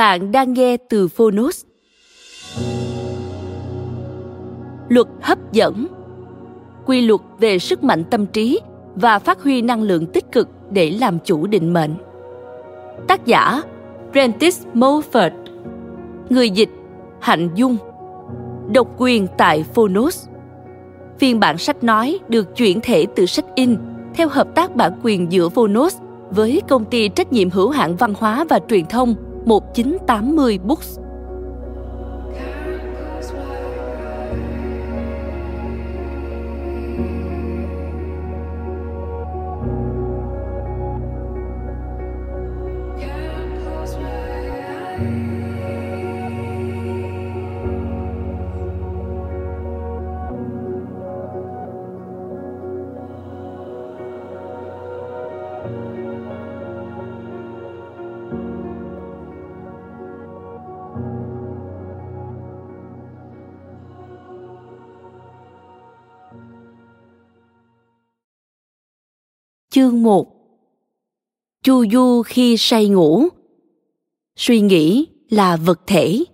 Bạn đang nghe từ Phonos. Luật hấp dẫn Quy luật về sức mạnh tâm trí và phát huy năng lượng tích cực để làm chủ định mệnh. Tác giả, Prentice Mulford Người dịch, Hạnh Dung Độc quyền tại Phonos Phiên bản sách nói được chuyển thể từ sách in theo hợp tác bản quyền giữa Phonos với công ty trách nhiệm hữu hạn văn hóa và truyền thông 1980 Books. Chương 1 Chu du khi say ngủ. Suy nghĩ là vật thể.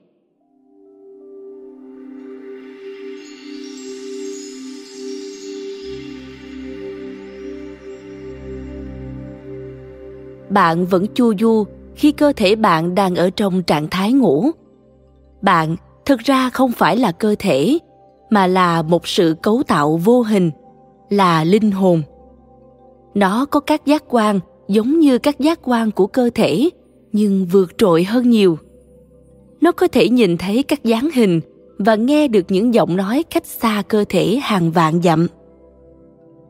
Bạn vẫn chu du khi cơ thể bạn đang ở trong trạng thái ngủ. Bạn thực ra không phải là cơ thể mà là một sự cấu tạo vô hình, là linh hồn nó có các giác quan giống như các giác quan của cơ thể, nhưng vượt trội hơn nhiều. Nó có thể nhìn thấy các dáng hình và nghe được những giọng nói cách xa cơ thể hàng vạn dặm.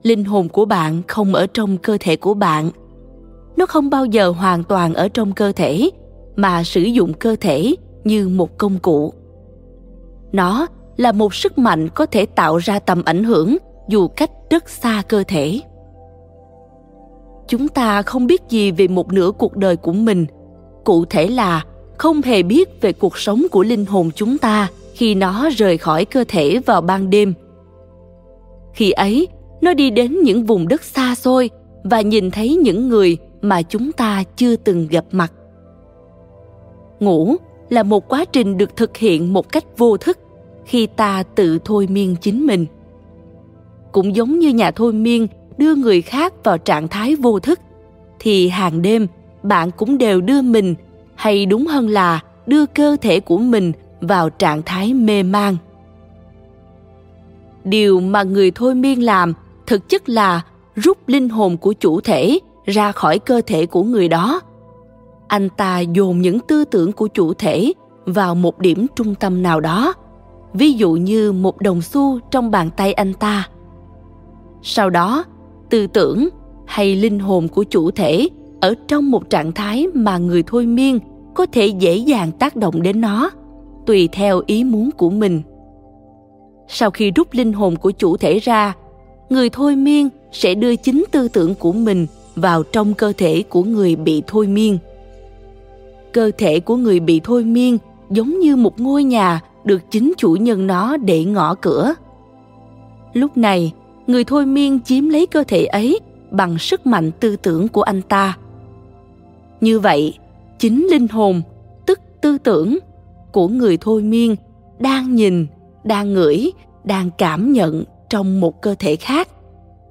Linh hồn của bạn không ở trong cơ thể của bạn. Nó không bao giờ hoàn toàn ở trong cơ thể, mà sử dụng cơ thể như một công cụ. Nó là một sức mạnh có thể tạo ra tầm ảnh hưởng dù cách rất xa cơ thể chúng ta không biết gì về một nửa cuộc đời của mình. Cụ thể là, không hề biết về cuộc sống của linh hồn chúng ta khi nó rời khỏi cơ thể vào ban đêm. Khi ấy, nó đi đến những vùng đất xa xôi và nhìn thấy những người mà chúng ta chưa từng gặp mặt. Ngủ là một quá trình được thực hiện một cách vô thức khi ta tự thôi miên chính mình. Cũng giống như nhà thôi miên đưa người khác vào trạng thái vô thức, thì hàng đêm bạn cũng đều đưa mình, hay đúng hơn là đưa cơ thể của mình vào trạng thái mê man. Điều mà người thôi miên làm thực chất là rút linh hồn của chủ thể ra khỏi cơ thể của người đó. Anh ta dồn những tư tưởng của chủ thể vào một điểm trung tâm nào đó, ví dụ như một đồng xu trong bàn tay anh ta. Sau đó tư tưởng hay linh hồn của chủ thể ở trong một trạng thái mà người thôi miên có thể dễ dàng tác động đến nó, tùy theo ý muốn của mình. Sau khi rút linh hồn của chủ thể ra, người thôi miên sẽ đưa chính tư tưởng của mình vào trong cơ thể của người bị thôi miên. Cơ thể của người bị thôi miên giống như một ngôi nhà được chính chủ nhân nó để ngõ cửa. Lúc này người thôi miên chiếm lấy cơ thể ấy bằng sức mạnh tư tưởng của anh ta. Như vậy, chính linh hồn, tức tư tưởng của người thôi miên đang nhìn, đang ngửi, đang cảm nhận trong một cơ thể khác.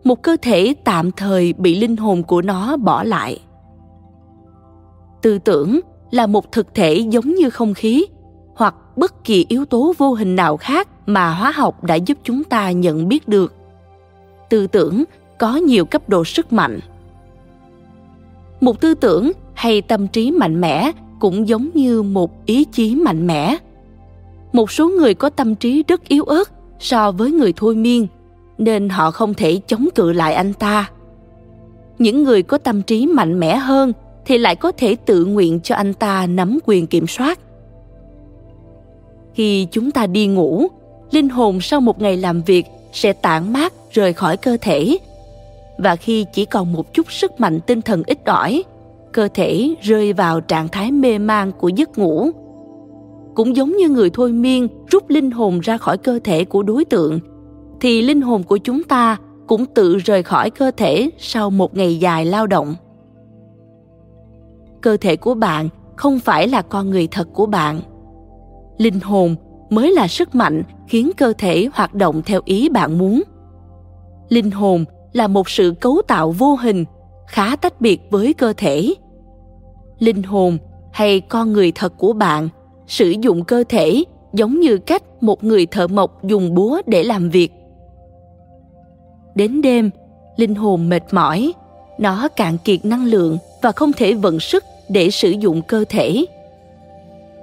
Một cơ thể tạm thời bị linh hồn của nó bỏ lại. Tư tưởng là một thực thể giống như không khí hoặc bất kỳ yếu tố vô hình nào khác mà hóa học đã giúp chúng ta nhận biết được tư tưởng, có nhiều cấp độ sức mạnh. Một tư tưởng hay tâm trí mạnh mẽ cũng giống như một ý chí mạnh mẽ. Một số người có tâm trí rất yếu ớt so với người thôi miên, nên họ không thể chống cự lại anh ta. Những người có tâm trí mạnh mẽ hơn thì lại có thể tự nguyện cho anh ta nắm quyền kiểm soát. Khi chúng ta đi ngủ, linh hồn sau một ngày làm việc sẽ tản mát rời khỏi cơ thể. Và khi chỉ còn một chút sức mạnh tinh thần ít ỏi, cơ thể rơi vào trạng thái mê man của giấc ngủ. Cũng giống như người thôi miên rút linh hồn ra khỏi cơ thể của đối tượng, thì linh hồn của chúng ta cũng tự rời khỏi cơ thể sau một ngày dài lao động. Cơ thể của bạn không phải là con người thật của bạn. Linh hồn mới là sức mạnh khiến cơ thể hoạt động theo ý bạn muốn linh hồn là một sự cấu tạo vô hình, khá tách biệt với cơ thể. Linh hồn hay con người thật của bạn sử dụng cơ thể giống như cách một người thợ mộc dùng búa để làm việc. Đến đêm, linh hồn mệt mỏi, nó cạn kiệt năng lượng và không thể vận sức để sử dụng cơ thể.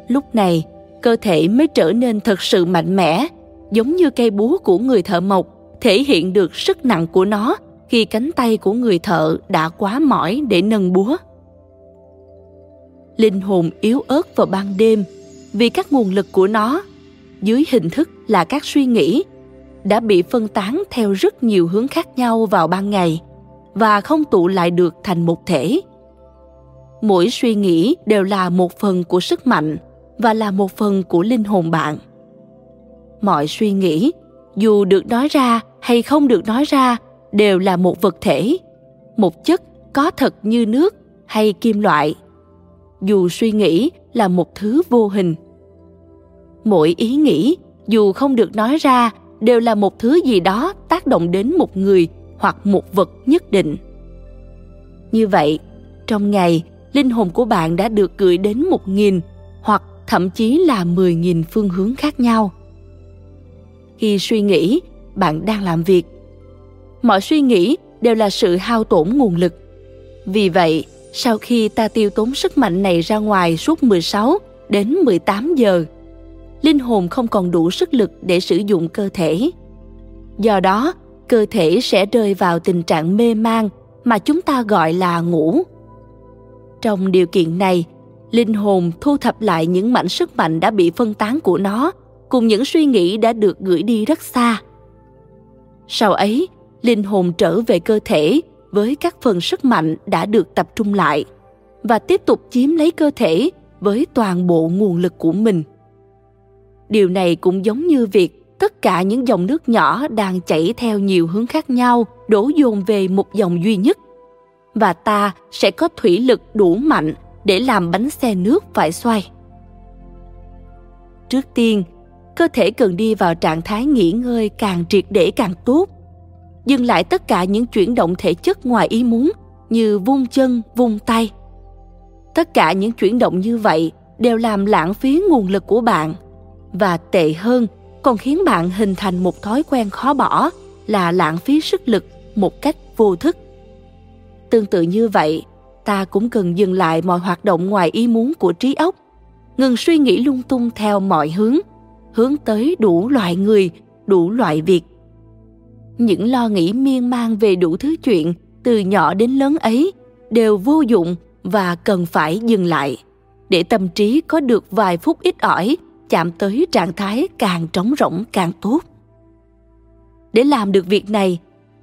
Lúc này, cơ thể mới trở nên thật sự mạnh mẽ, giống như cây búa của người thợ mộc thể hiện được sức nặng của nó khi cánh tay của người thợ đã quá mỏi để nâng búa. Linh hồn yếu ớt vào ban đêm vì các nguồn lực của nó, dưới hình thức là các suy nghĩ, đã bị phân tán theo rất nhiều hướng khác nhau vào ban ngày và không tụ lại được thành một thể. Mỗi suy nghĩ đều là một phần của sức mạnh và là một phần của linh hồn bạn. Mọi suy nghĩ dù được nói ra hay không được nói ra, đều là một vật thể, một chất có thật như nước hay kim loại, dù suy nghĩ là một thứ vô hình. Mỗi ý nghĩ, dù không được nói ra, đều là một thứ gì đó tác động đến một người hoặc một vật nhất định. Như vậy, trong ngày, linh hồn của bạn đã được gửi đến một nghìn hoặc thậm chí là mười nghìn phương hướng khác nhau khi suy nghĩ bạn đang làm việc mọi suy nghĩ đều là sự hao tổn nguồn lực vì vậy sau khi ta tiêu tốn sức mạnh này ra ngoài suốt 16 đến 18 giờ, linh hồn không còn đủ sức lực để sử dụng cơ thể. Do đó, cơ thể sẽ rơi vào tình trạng mê man mà chúng ta gọi là ngủ. Trong điều kiện này, linh hồn thu thập lại những mảnh sức mạnh đã bị phân tán của nó cùng những suy nghĩ đã được gửi đi rất xa. Sau ấy, linh hồn trở về cơ thể với các phần sức mạnh đã được tập trung lại và tiếp tục chiếm lấy cơ thể với toàn bộ nguồn lực của mình điều này cũng giống như việc tất cả những dòng nước nhỏ đang chảy theo nhiều hướng khác nhau đổ dồn về một dòng duy nhất và ta sẽ có thủy lực đủ mạnh để làm bánh xe nước phải xoay trước tiên cơ thể cần đi vào trạng thái nghỉ ngơi càng triệt để càng tốt dừng lại tất cả những chuyển động thể chất ngoài ý muốn như vung chân, vung tay. Tất cả những chuyển động như vậy đều làm lãng phí nguồn lực của bạn và tệ hơn còn khiến bạn hình thành một thói quen khó bỏ là lãng phí sức lực một cách vô thức. Tương tự như vậy, ta cũng cần dừng lại mọi hoạt động ngoài ý muốn của trí óc, ngừng suy nghĩ lung tung theo mọi hướng, hướng tới đủ loại người, đủ loại việc. Những lo nghĩ miên man về đủ thứ chuyện từ nhỏ đến lớn ấy đều vô dụng và cần phải dừng lại. Để tâm trí có được vài phút ít ỏi chạm tới trạng thái càng trống rỗng càng tốt. Để làm được việc này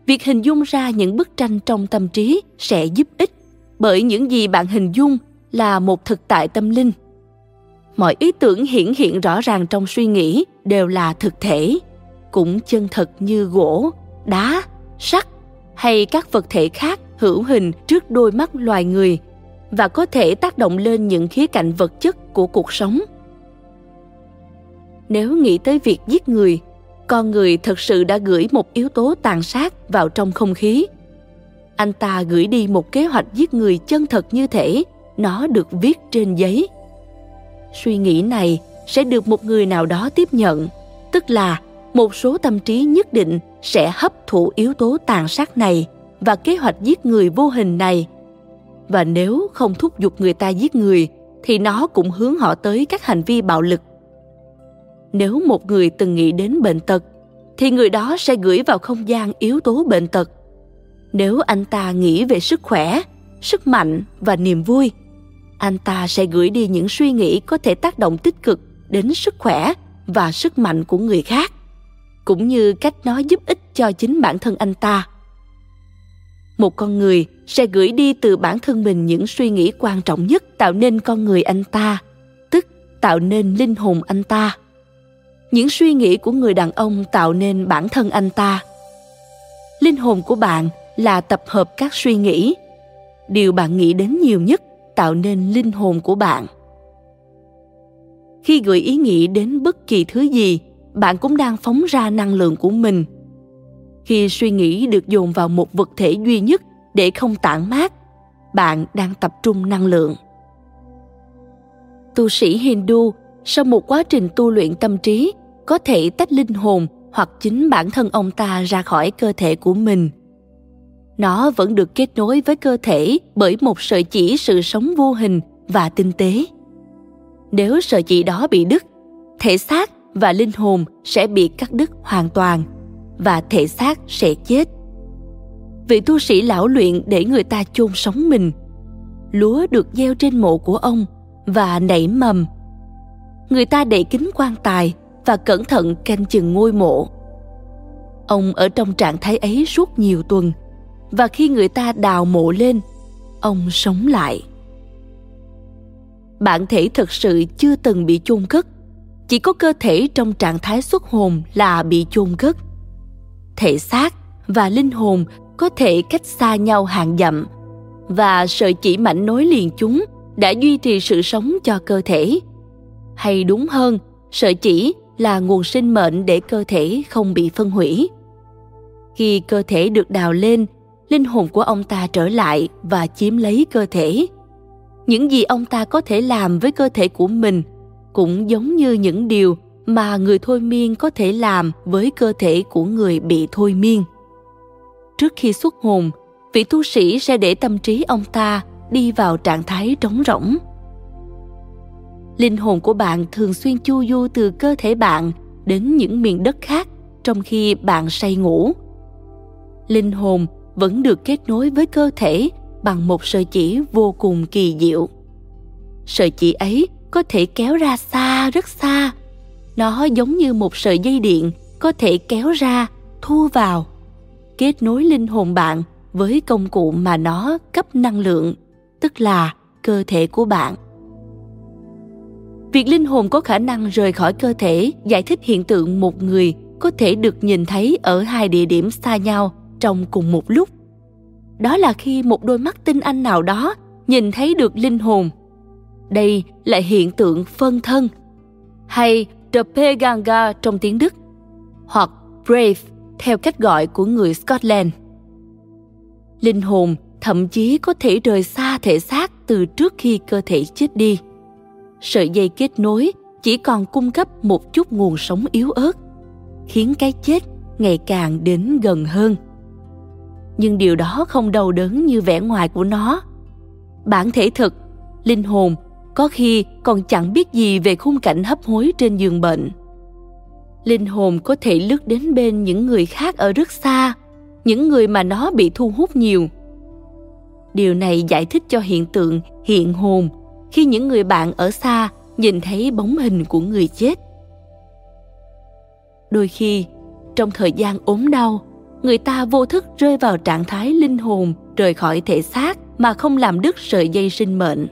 việc hình dung ra những bức tranh trong tâm trí sẽ giúp ích bởi những gì bạn hình dung là một thực tại tâm linh mọi ý tưởng hiển hiện rõ ràng trong suy nghĩ đều là thực thể cũng chân thật như gỗ đá, sắt hay các vật thể khác hữu hình trước đôi mắt loài người và có thể tác động lên những khía cạnh vật chất của cuộc sống. nếu nghĩ tới việc giết người con người thật sự đã gửi một yếu tố tàn sát vào trong không khí anh ta gửi đi một kế hoạch giết người chân thật như thể nó được viết trên giấy suy nghĩ này sẽ được một người nào đó tiếp nhận, tức là một số tâm trí nhất định sẽ hấp thụ yếu tố tàn sát này và kế hoạch giết người vô hình này. Và nếu không thúc giục người ta giết người, thì nó cũng hướng họ tới các hành vi bạo lực. Nếu một người từng nghĩ đến bệnh tật, thì người đó sẽ gửi vào không gian yếu tố bệnh tật. Nếu anh ta nghĩ về sức khỏe, sức mạnh và niềm vui anh ta sẽ gửi đi những suy nghĩ có thể tác động tích cực đến sức khỏe và sức mạnh của người khác, cũng như cách nó giúp ích cho chính bản thân anh ta. Một con người sẽ gửi đi từ bản thân mình những suy nghĩ quan trọng nhất tạo nên con người anh ta, tức tạo nên linh hồn anh ta. Những suy nghĩ của người đàn ông tạo nên bản thân anh ta. Linh hồn của bạn là tập hợp các suy nghĩ, điều bạn nghĩ đến nhiều nhất tạo nên linh hồn của bạn. Khi gửi ý nghĩ đến bất kỳ thứ gì, bạn cũng đang phóng ra năng lượng của mình. Khi suy nghĩ được dồn vào một vật thể duy nhất để không tản mát, bạn đang tập trung năng lượng. Tu sĩ hindu sau một quá trình tu luyện tâm trí có thể tách linh hồn hoặc chính bản thân ông ta ra khỏi cơ thể của mình nó vẫn được kết nối với cơ thể bởi một sợi chỉ sự sống vô hình và tinh tế. Nếu sợi chỉ đó bị đứt, thể xác và linh hồn sẽ bị cắt đứt hoàn toàn và thể xác sẽ chết. Vị tu sĩ lão luyện để người ta chôn sống mình, lúa được gieo trên mộ của ông và nảy mầm. Người ta đậy kính quan tài và cẩn thận canh chừng ngôi mộ. Ông ở trong trạng thái ấy suốt nhiều tuần và khi người ta đào mộ lên, ông sống lại. Bản thể thực sự chưa từng bị chôn cất. Chỉ có cơ thể trong trạng thái xuất hồn là bị chôn cất. Thể xác và linh hồn có thể cách xa nhau hàng dặm. Và sợi chỉ mảnh nối liền chúng đã duy trì sự sống cho cơ thể. Hay đúng hơn, sợi chỉ là nguồn sinh mệnh để cơ thể không bị phân hủy. Khi cơ thể được đào lên linh hồn của ông ta trở lại và chiếm lấy cơ thể. Những gì ông ta có thể làm với cơ thể của mình cũng giống như những điều mà người thôi miên có thể làm với cơ thể của người bị thôi miên. Trước khi xuất hồn, vị tu sĩ sẽ để tâm trí ông ta đi vào trạng thái trống rỗng. Linh hồn của bạn thường xuyên chu du từ cơ thể bạn đến những miền đất khác trong khi bạn say ngủ. Linh hồn vẫn được kết nối với cơ thể bằng một sợi chỉ vô cùng kỳ diệu. Sợi chỉ ấy có thể kéo ra xa, rất xa. Nó giống như một sợi dây điện có thể kéo ra, thu vào, kết nối linh hồn bạn với công cụ mà nó cấp năng lượng, tức là cơ thể của bạn. Việc linh hồn có khả năng rời khỏi cơ thể giải thích hiện tượng một người có thể được nhìn thấy ở hai địa điểm xa nhau trong cùng một lúc đó là khi một đôi mắt tinh anh nào đó nhìn thấy được linh hồn đây là hiện tượng phân thân hay Doppelganger trong tiếng Đức hoặc Brave theo cách gọi của người Scotland. Linh hồn thậm chí có thể rời xa thể xác từ trước khi cơ thể chết đi. Sợi dây kết nối chỉ còn cung cấp một chút nguồn sống yếu ớt, khiến cái chết ngày càng đến gần hơn. Nhưng điều đó không đau đớn như vẻ ngoài của nó. Bản thể thực, linh hồn có khi còn chẳng biết gì về khung cảnh hấp hối trên giường bệnh. Linh hồn có thể lướt đến bên những người khác ở rất xa những người mà nó bị thu hút nhiều. Điều này giải thích cho hiện tượng hiện hồn khi những người bạn ở xa nhìn thấy bóng hình của người chết. Đôi khi trong thời gian ốm đau người ta vô thức rơi vào trạng thái linh hồn, rời khỏi thể xác mà không làm đứt sợi dây sinh mệnh.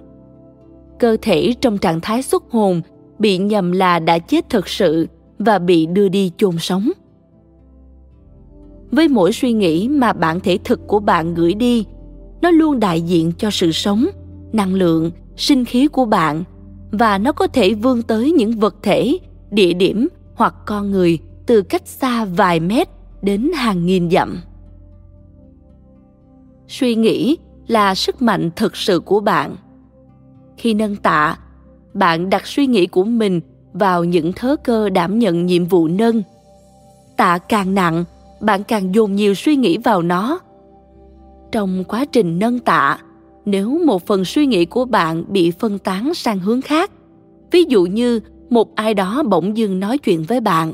Cơ thể trong trạng thái xuất hồn bị nhầm là đã chết thực sự và bị đưa đi chôn sống. Với mỗi suy nghĩ mà bản thể thực của bạn gửi đi, nó luôn đại diện cho sự sống, năng lượng, sinh khí của bạn và nó có thể vươn tới những vật thể, địa điểm hoặc con người từ cách xa vài mét đến hàng nghìn dặm. Suy nghĩ là sức mạnh thực sự của bạn. Khi nâng tạ, bạn đặt suy nghĩ của mình vào những thớ cơ đảm nhận nhiệm vụ nâng. Tạ càng nặng, bạn càng dồn nhiều suy nghĩ vào nó. Trong quá trình nâng tạ, nếu một phần suy nghĩ của bạn bị phân tán sang hướng khác, ví dụ như một ai đó bỗng dưng nói chuyện với bạn,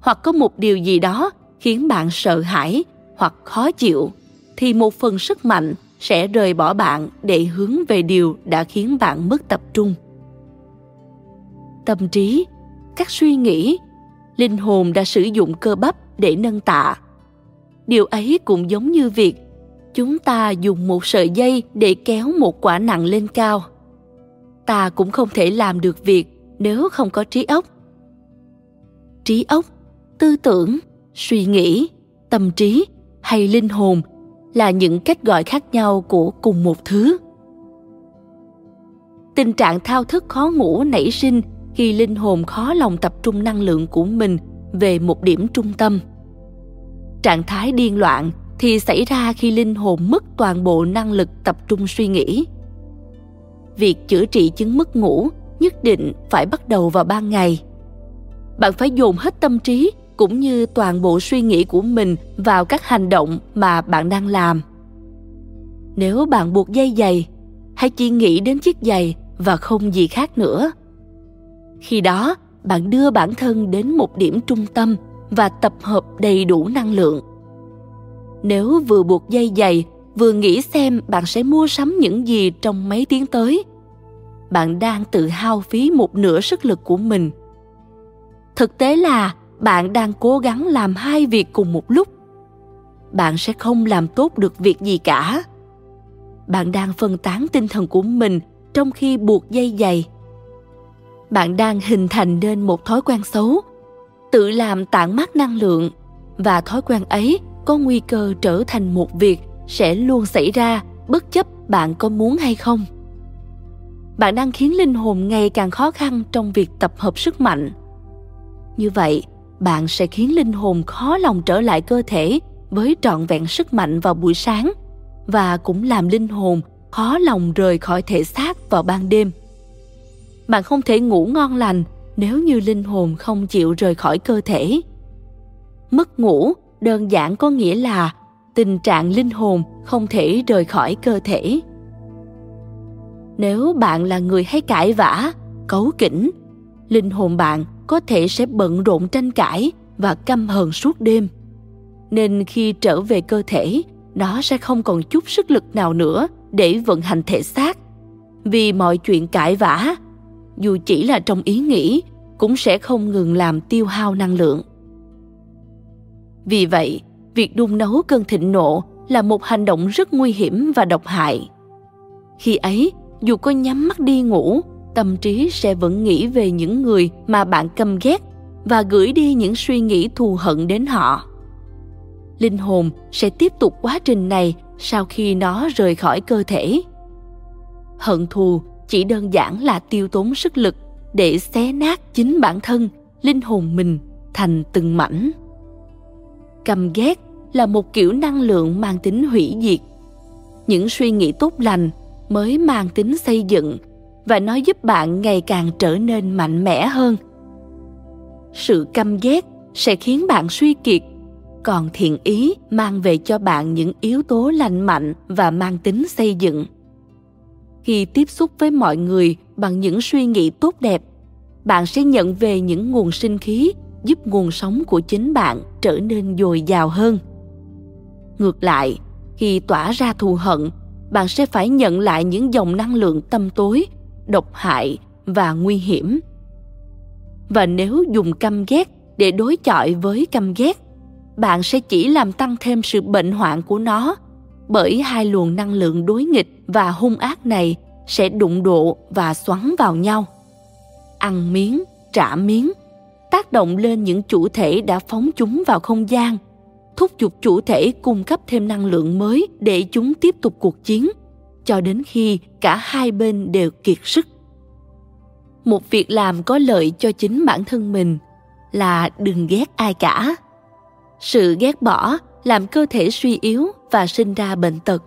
hoặc có một điều gì đó khiến bạn sợ hãi hoặc khó chịu, thì một phần sức mạnh sẽ rời bỏ bạn để hướng về điều đã khiến bạn mất tập trung. Tâm trí, các suy nghĩ, linh hồn đã sử dụng cơ bắp để nâng tạ. Điều ấy cũng giống như việc chúng ta dùng một sợi dây để kéo một quả nặng lên cao. Ta cũng không thể làm được việc nếu không có trí óc. Trí óc, tư tưởng suy nghĩ, tâm trí hay linh hồn là những cách gọi khác nhau của cùng một thứ. Tình trạng thao thức khó ngủ nảy sinh khi linh hồn khó lòng tập trung năng lượng của mình về một điểm trung tâm. Trạng thái điên loạn thì xảy ra khi linh hồn mất toàn bộ năng lực tập trung suy nghĩ. Việc chữa trị chứng mất ngủ nhất định phải bắt đầu vào ban ngày. Bạn phải dồn hết tâm trí cũng như toàn bộ suy nghĩ của mình vào các hành động mà bạn đang làm. Nếu bạn buộc dây giày, hãy chỉ nghĩ đến chiếc giày và không gì khác nữa. Khi đó, bạn đưa bản thân đến một điểm trung tâm và tập hợp đầy đủ năng lượng. Nếu vừa buộc dây giày, vừa nghĩ xem bạn sẽ mua sắm những gì trong mấy tiếng tới, bạn đang tự hao phí một nửa sức lực của mình. Thực tế là bạn đang cố gắng làm hai việc cùng một lúc. Bạn sẽ không làm tốt được việc gì cả. Bạn đang phân tán tinh thần của mình trong khi buộc dây giày bạn đang hình thành nên một thói quen xấu, tự làm tản mát năng lượng, và thói quen ấy có nguy cơ trở thành một việc sẽ luôn xảy ra, bất chấp bạn có muốn hay không. Bạn đang khiến linh hồn ngày càng khó khăn trong việc tập hợp sức mạnh. Như vậy bạn sẽ khiến linh hồn khó lòng trở lại cơ thể với trọn vẹn sức mạnh vào buổi sáng và cũng làm linh hồn khó lòng rời khỏi thể xác vào ban đêm. Bạn không thể ngủ ngon lành nếu như linh hồn không chịu rời khỏi cơ thể. Mất ngủ đơn giản có nghĩa là tình trạng linh hồn không thể rời khỏi cơ thể. Nếu bạn là người hay cãi vã, cấu kỉnh linh hồn bạn có thể sẽ bận rộn tranh cãi và căm hờn suốt đêm. Nên khi trở về cơ thể, nó sẽ không còn chút sức lực nào nữa để vận hành thể xác. Vì mọi chuyện cãi vã, dù chỉ là trong ý nghĩ, cũng sẽ không ngừng làm tiêu hao năng lượng. Vì vậy, việc đun nấu cơn thịnh nộ là một hành động rất nguy hiểm và độc hại. Khi ấy, dù có nhắm mắt đi ngủ tâm trí sẽ vẫn nghĩ về những người mà bạn căm ghét và gửi đi những suy nghĩ thù hận đến họ. Linh hồn sẽ tiếp tục quá trình này sau khi nó rời khỏi cơ thể. Hận thù chỉ đơn giản là tiêu tốn sức lực để xé nát chính bản thân, linh hồn mình thành từng mảnh. Căm ghét là một kiểu năng lượng mang tính hủy diệt. Những suy nghĩ tốt lành mới mang tính xây dựng và nó giúp bạn ngày càng trở nên mạnh mẽ hơn. Sự căm ghét sẽ khiến bạn suy kiệt, còn thiện ý mang về cho bạn những yếu tố lành mạnh và mang tính xây dựng. Khi tiếp xúc với mọi người bằng những suy nghĩ tốt đẹp, bạn sẽ nhận về những nguồn sinh khí giúp nguồn sống của chính bạn trở nên dồi dào hơn. Ngược lại, khi tỏa ra thù hận, bạn sẽ phải nhận lại những dòng năng lượng tâm tối độc hại và nguy hiểm. Và nếu dùng căm ghét để đối chọi với căm ghét, bạn sẽ chỉ làm tăng thêm sự bệnh hoạn của nó, bởi hai luồng năng lượng đối nghịch và hung ác này sẽ đụng độ và xoắn vào nhau. Ăn miếng, trả miếng, tác động lên những chủ thể đã phóng chúng vào không gian, thúc giục chủ thể cung cấp thêm năng lượng mới để chúng tiếp tục cuộc chiến cho đến khi cả hai bên đều kiệt sức. Một việc làm có lợi cho chính bản thân mình là đừng ghét ai cả. Sự ghét bỏ làm cơ thể suy yếu và sinh ra bệnh tật.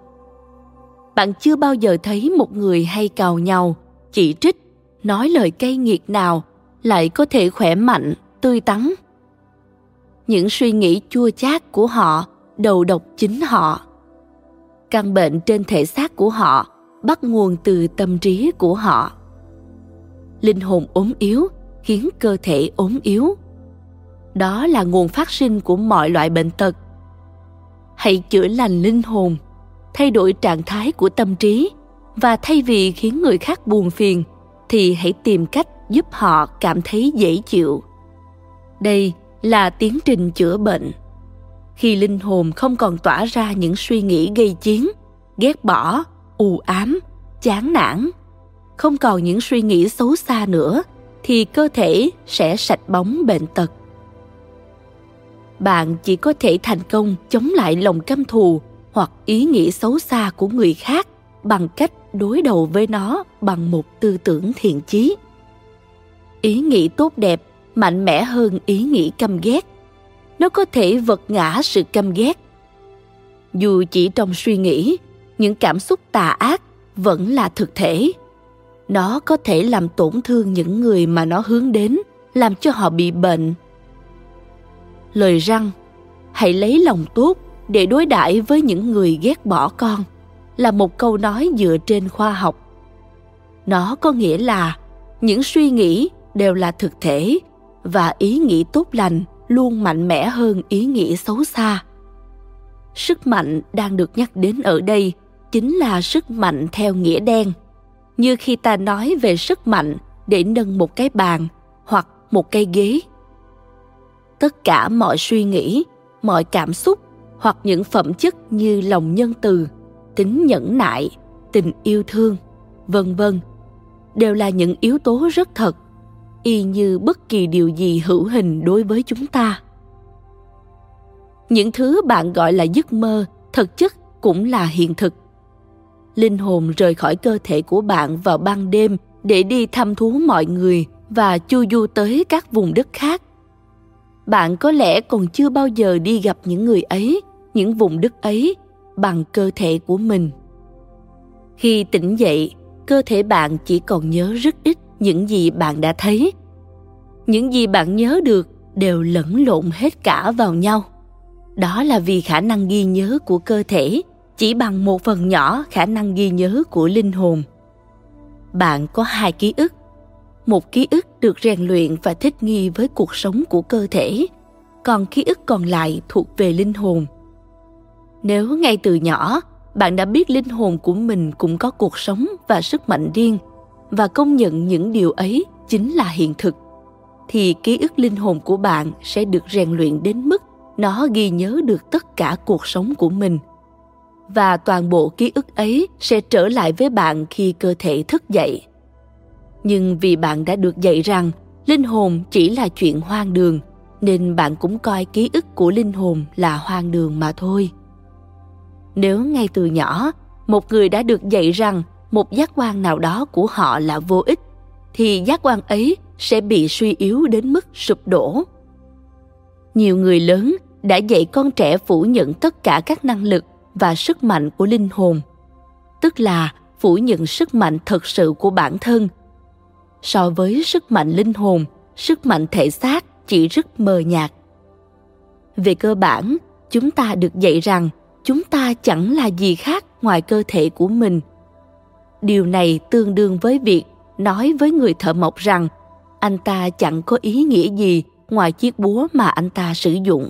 Bạn chưa bao giờ thấy một người hay cào nhau, chỉ trích, nói lời cay nghiệt nào lại có thể khỏe mạnh, tươi tắn. Những suy nghĩ chua chát của họ, đầu độc chính họ căn bệnh trên thể xác của họ, bắt nguồn từ tâm trí của họ. Linh hồn ốm yếu khiến cơ thể ốm yếu. Đó là nguồn phát sinh của mọi loại bệnh tật. Hãy chữa lành linh hồn, thay đổi trạng thái của tâm trí, và thay vì khiến người khác buồn phiền, thì hãy tìm cách giúp họ cảm thấy dễ chịu. Đây là tiến trình chữa bệnh khi linh hồn không còn tỏa ra những suy nghĩ gây chiến, ghét bỏ, u ám, chán nản. Không còn những suy nghĩ xấu xa nữa, thì cơ thể sẽ sạch bóng bệnh tật. Bạn chỉ có thể thành công chống lại lòng căm thù hoặc ý nghĩ xấu xa của người khác bằng cách đối đầu với nó bằng một tư tưởng thiện chí. Ý nghĩ tốt đẹp mạnh mẽ hơn ý nghĩ căm ghét nó có thể vật ngã sự căm ghét. Dù chỉ trong suy nghĩ, những cảm xúc tà ác vẫn là thực thể. Nó có thể làm tổn thương những người mà nó hướng đến, làm cho họ bị bệnh. Lời răng, hãy lấy lòng tốt để đối đãi với những người ghét bỏ con, là một câu nói dựa trên khoa học. Nó có nghĩa là những suy nghĩ đều là thực thể và ý nghĩ tốt lành luôn mạnh mẽ hơn ý nghĩa xấu xa. Sức mạnh đang được nhắc đến ở đây chính là sức mạnh theo nghĩa đen. Như khi ta nói về sức mạnh để nâng một cái bàn hoặc một cây ghế. Tất cả mọi suy nghĩ, mọi cảm xúc hoặc những phẩm chất như lòng nhân từ, tính nhẫn nại, tình yêu thương, vân vân đều là những yếu tố rất thật y như bất kỳ điều gì hữu hình đối với chúng ta. Những thứ bạn gọi là giấc mơ thực chất cũng là hiện thực. Linh hồn rời khỏi cơ thể của bạn vào ban đêm để đi thăm thú mọi người và chu du tới các vùng đất khác. Bạn có lẽ còn chưa bao giờ đi gặp những người ấy, những vùng đất ấy bằng cơ thể của mình. Khi tỉnh dậy, cơ thể bạn chỉ còn nhớ rất ít những gì bạn đã thấy. Những gì bạn nhớ được đều lẫn lộn hết cả vào nhau. Đó là vì khả năng ghi nhớ của cơ thể, chỉ bằng một phần nhỏ khả năng ghi nhớ của linh hồn. Bạn có hai ký ức. Một ký ức được rèn luyện và thích nghi với cuộc sống của cơ thể, còn ký ức còn lại thuộc về linh hồn. Nếu ngay từ nhỏ, bạn đã biết linh hồn của mình cũng có cuộc sống và sức mạnh riêng và công nhận những điều ấy chính là hiện thực, thì ký ức linh hồn của bạn sẽ được rèn luyện đến mức nó ghi nhớ được tất cả cuộc sống của mình. Và toàn bộ ký ức ấy sẽ trở lại với bạn khi cơ thể thức dậy. Nhưng vì bạn đã được dạy rằng linh hồn chỉ là chuyện hoang đường, nên bạn cũng coi ký ức của linh hồn là hoang đường mà thôi. Nếu ngay từ nhỏ, một người đã được dạy rằng một giác quan nào đó của họ là vô ích, thì giác quan ấy sẽ bị suy yếu đến mức sụp đổ. Nhiều người lớn đã dạy con trẻ phủ nhận tất cả các năng lực và sức mạnh của linh hồn, tức là phủ nhận sức mạnh thật sự của bản thân. So với sức mạnh linh hồn, sức mạnh thể xác chỉ rất mờ nhạt. Về cơ bản, chúng ta được dạy rằng chúng ta chẳng là gì khác ngoài cơ thể của mình điều này tương đương với việc nói với người thợ mộc rằng anh ta chẳng có ý nghĩa gì ngoài chiếc búa mà anh ta sử dụng.